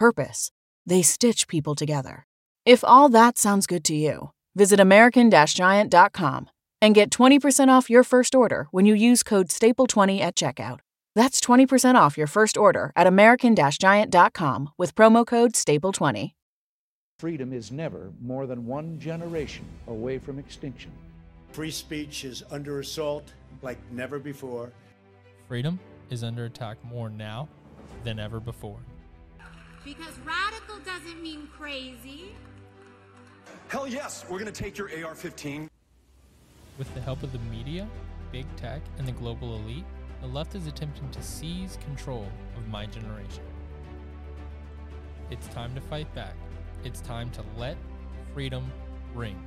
purpose. They stitch people together. If all that sounds good to you, visit American Giant.com and get 20% off your first order when you use code STAPLE20 at checkout. That's 20% off your first order at American Giant.com with promo code STAPLE20. Freedom is never more than one generation away from extinction. Free speech is under assault like never before. Freedom is under attack more now than ever before. Because radical doesn't mean crazy. Hell yes, we're going to take your AR 15. With the help of the media, big tech, and the global elite, the left is attempting to seize control of my generation. It's time to fight back. It's time to let freedom ring.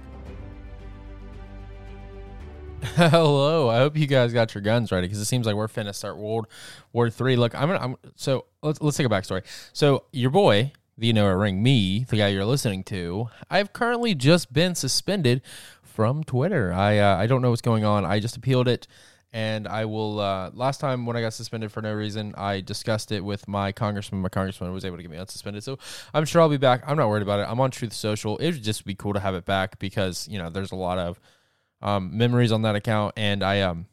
Hello, I hope you guys got your guns ready because it seems like we're finna start World War Three. Look, I'm gonna. I'm, so let's let's take a backstory. So your boy, the you know ring, me, the guy you're listening to, I've currently just been suspended from Twitter. I uh, I don't know what's going on. I just appealed it, and I will. Uh, last time when I got suspended for no reason, I discussed it with my congressman. My congressman was able to get me unsuspended, so I'm sure I'll be back. I'm not worried about it. I'm on Truth Social. It would just be cool to have it back because you know there's a lot of um, memories on that account, and I um,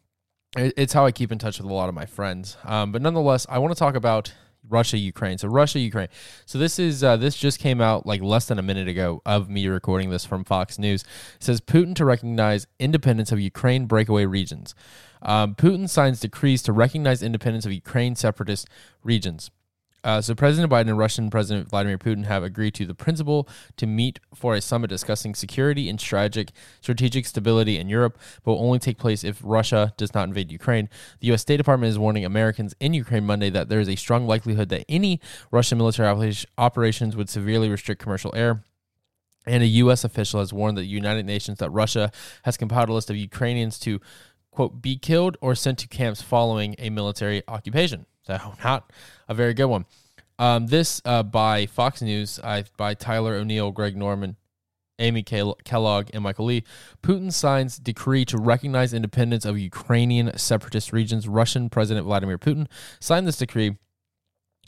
it, it's how I keep in touch with a lot of my friends. Um, but nonetheless, I want to talk about Russia Ukraine. So Russia Ukraine. So this is uh, this just came out like less than a minute ago of me recording this from Fox News. It says Putin to recognize independence of Ukraine breakaway regions. Um, Putin signs decrees to recognize independence of Ukraine separatist regions. Uh, so President Biden and Russian President Vladimir Putin have agreed to the principle to meet for a summit discussing security and strategic strategic stability in Europe, but will only take place if Russia does not invade Ukraine. The U.S. State Department is warning Americans in Ukraine Monday that there is a strong likelihood that any Russian military operations would severely restrict commercial air. And a U.S. official has warned the United Nations that Russia has compiled a list of Ukrainians to, quote, be killed or sent to camps following a military occupation. So, not a very good one. Um, this uh, by Fox News, by Tyler O'Neill, Greg Norman, Amy Kellogg, and Michael Lee. Putin signs decree to recognize independence of Ukrainian separatist regions. Russian President Vladimir Putin signed this decree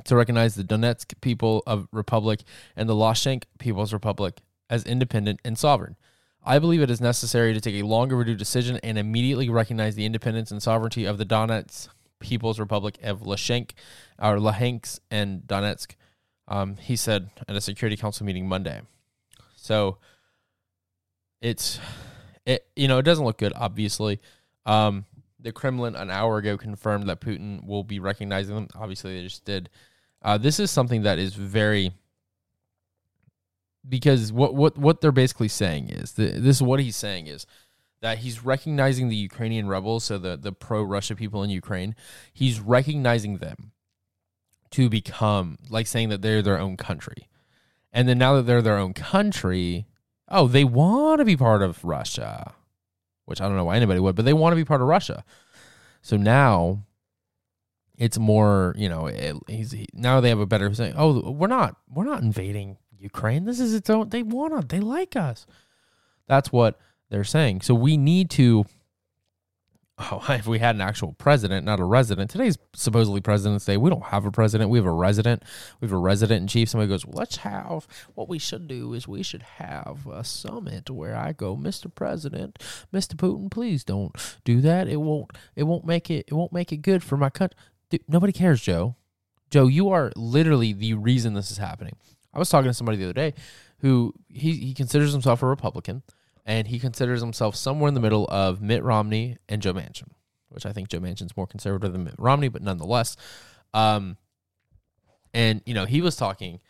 to recognize the Donetsk People of Republic and the Luhansk People's Republic as independent and sovereign. I believe it is necessary to take a long overdue decision and immediately recognize the independence and sovereignty of the Donetsk People's Republic of Luhansk, or Luhansk and Donetsk. Um, he said at a Security Council meeting Monday. So it's it you know it doesn't look good. Obviously, um, the Kremlin an hour ago confirmed that Putin will be recognizing them. Obviously, they just did. Uh, this is something that is very because what what what they're basically saying is the, this is what he's saying is that he's recognizing the Ukrainian rebels, so the, the pro Russia people in Ukraine, he's recognizing them to become like saying that they're their own country. And then now that they're their own country, oh, they want to be part of Russia, which I don't know why anybody would, but they want to be part of Russia. So now it's more, you know, it, he's he, now they have a better saying. Oh, we're not we're not invading Ukraine. This is its own. They want us. They like us. That's what they're saying. So we need to. Oh, if we had an actual president, not a resident. Today's supposedly President's Day. We don't have a president. We have a resident. We have a resident in chief. Somebody goes, well, let's have what we should do is we should have a summit where I go, Mr. President, Mr. Putin, please don't do that. It won't. It won't make it. It won't make it good for my country. Dude, nobody cares, Joe. Joe, you are literally the reason this is happening. I was talking to somebody the other day who he, he considers himself a Republican and he considers himself somewhere in the middle of Mitt Romney and Joe Manchin, which I think Joe Manchin's more conservative than Mitt Romney, but nonetheless. Um, and, you know, he was talking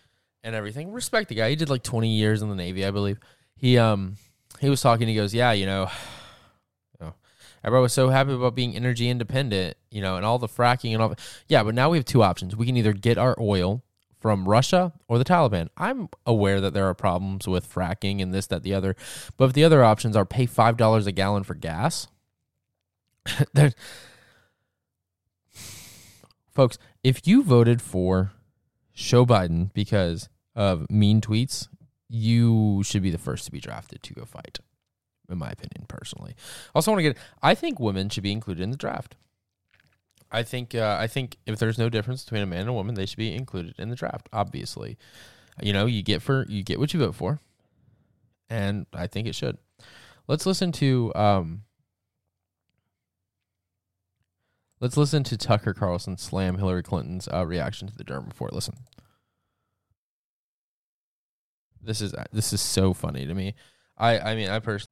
and everything. Respect the guy. He did like 20 years in the Navy, I believe. He, um, he was talking, he goes, yeah, you know, Everybody was so happy about being energy independent, you know, and all the fracking and all. Yeah, but now we have two options. We can either get our oil from Russia or the Taliban. I'm aware that there are problems with fracking and this, that, the other. But if the other options are pay five dollars a gallon for gas, there's folks, if you voted for Joe Biden because of mean tweets, you should be the first to be drafted to go fight in my opinion, personally. Also, want to get. I think women should be included in the draft. I think. Uh, I think if there's no difference between a man and a woman, they should be included in the draft. Obviously, you know, you get for you get what you vote for, and I think it should. Let's listen to. Um, let's listen to Tucker Carlson slam Hillary Clinton's uh, reaction to the Durham report. Listen. This is this is so funny to me. I I mean I personally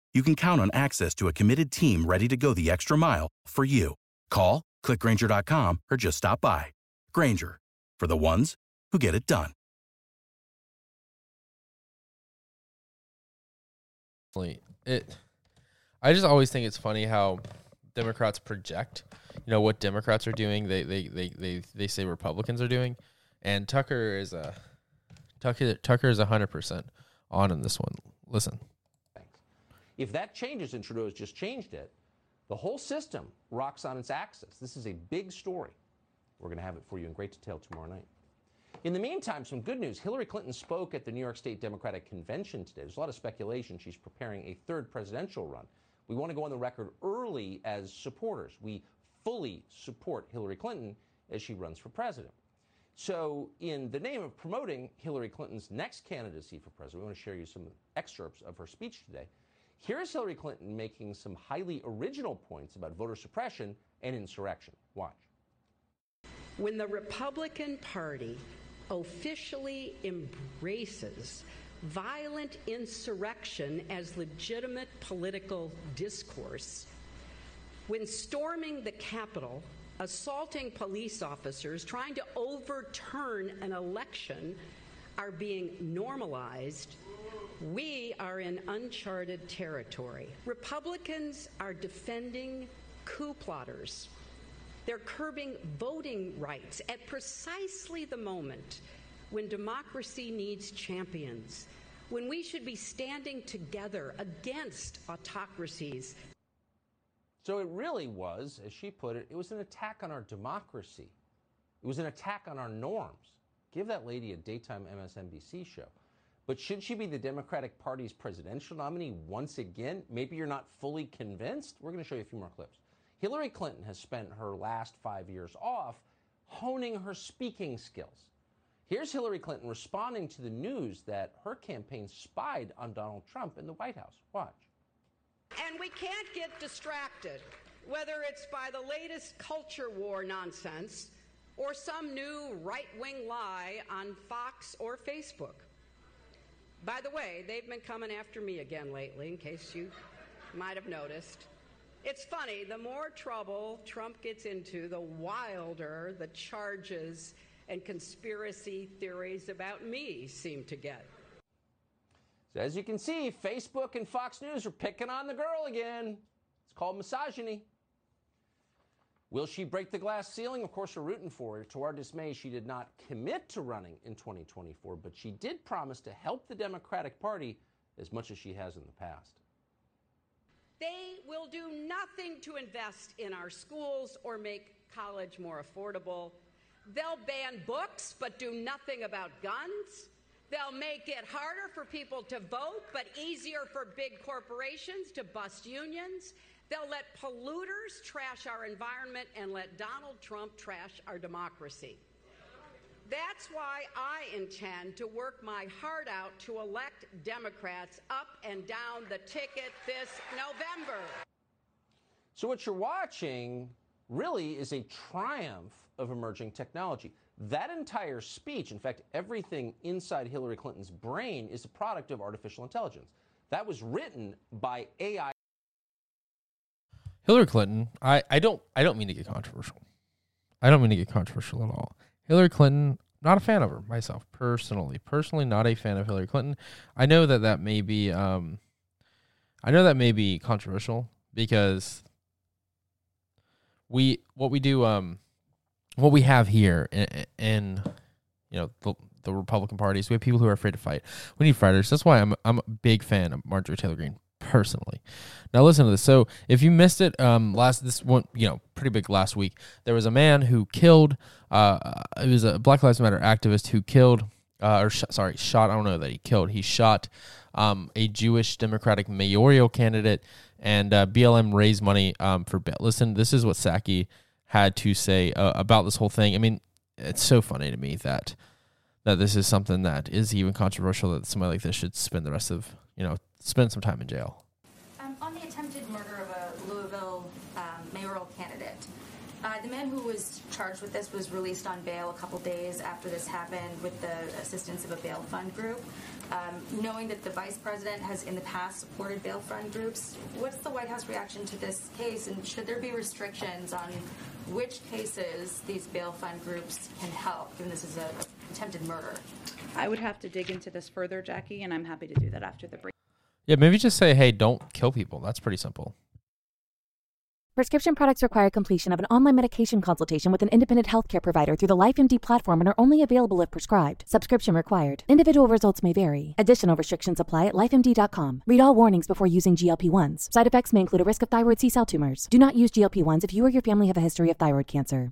you can count on access to a committed team ready to go the extra mile for you. Call, clickgrainger.com, or just stop by. Grainger, for the ones who get it done. It, I just always think it's funny how Democrats project, you know, what Democrats are doing. They they they they, they say Republicans are doing, and Tucker is a Tucker Tucker is hundred percent on in this one. Listen. If that changes and Trudeau has just changed it, the whole system rocks on its axis. This is a big story. We're going to have it for you in great detail tomorrow night. In the meantime, some good news. Hillary Clinton spoke at the New York State Democratic Convention today. There's a lot of speculation she's preparing a third presidential run. We want to go on the record early as supporters. We fully support Hillary Clinton as she runs for president. So, in the name of promoting Hillary Clinton's next candidacy for president, we want to share you some excerpts of her speech today. Here's Hillary Clinton making some highly original points about voter suppression and insurrection. Watch. When the Republican Party officially embraces violent insurrection as legitimate political discourse, when storming the Capitol, assaulting police officers, trying to overturn an election are being normalized we are in uncharted territory. Republicans are defending coup plotters. They're curbing voting rights at precisely the moment when democracy needs champions, when we should be standing together against autocracies. So it really was, as she put it, it was an attack on our democracy. It was an attack on our norms. Give that lady a daytime MSNBC show. But should she be the Democratic Party's presidential nominee once again? Maybe you're not fully convinced. We're going to show you a few more clips. Hillary Clinton has spent her last five years off honing her speaking skills. Here's Hillary Clinton responding to the news that her campaign spied on Donald Trump in the White House. Watch. And we can't get distracted, whether it's by the latest culture war nonsense or some new right wing lie on Fox or Facebook. By the way, they've been coming after me again lately, in case you might have noticed. It's funny, the more trouble Trump gets into, the wilder the charges and conspiracy theories about me seem to get. So as you can see, Facebook and Fox News are picking on the girl again. It's called misogyny. Will she break the glass ceiling? Of course, we're rooting for her. To our dismay, she did not commit to running in 2024, but she did promise to help the Democratic Party as much as she has in the past. They will do nothing to invest in our schools or make college more affordable. They'll ban books but do nothing about guns. They'll make it harder for people to vote but easier for big corporations to bust unions. They'll let polluters trash our environment and let Donald Trump trash our democracy. That's why I intend to work my heart out to elect Democrats up and down the ticket this November. So, what you're watching really is a triumph of emerging technology. That entire speech, in fact, everything inside Hillary Clinton's brain, is a product of artificial intelligence. That was written by AI. Hillary Clinton, I, I don't I don't mean to get controversial. I don't mean to get controversial at all. Hillary Clinton, not a fan of her myself personally. Personally, not a fan of Hillary Clinton. I know that that may be, um, I know that may be controversial because we what we do, um, what we have here in, in you know the, the Republican parties, we have people who are afraid to fight. We need fighters. That's why I'm I'm a big fan of Marjorie Taylor Greene personally. Now listen to this. So if you missed it, um, last this one, you know, pretty big last week, there was a man who killed. Uh, it was a Black Lives Matter activist who killed, uh, or sh- sorry, shot. I don't know that he killed. He shot um, a Jewish Democratic mayoral candidate, and uh, BLM raised money um, for. Listen, this is what Psaki had to say uh, about this whole thing. I mean, it's so funny to me that that this is something that is even controversial that somebody like this should spend the rest of you know spend some time in jail. Um, on the attempted murder of a Louisville um, mayoral candidate, uh, the man who was charged with this was released on bail a couple days after this happened with the assistance of a bail fund group. Um, knowing that the vice president has in the past supported bail fund groups, what's the White House reaction to this case, and should there be restrictions on which cases these bail fund groups can help, given this is a attempted murder? I would have to dig into this further, Jackie, and I'm happy to do that after the break. Yeah, maybe just say, hey, don't kill people. That's pretty simple. Prescription products require completion of an online medication consultation with an independent healthcare provider through the LifeMD platform and are only available if prescribed. Subscription required. Individual results may vary. Additional restrictions apply at lifemd.com. Read all warnings before using GLP 1s. Side effects may include a risk of thyroid C cell tumors. Do not use GLP 1s if you or your family have a history of thyroid cancer.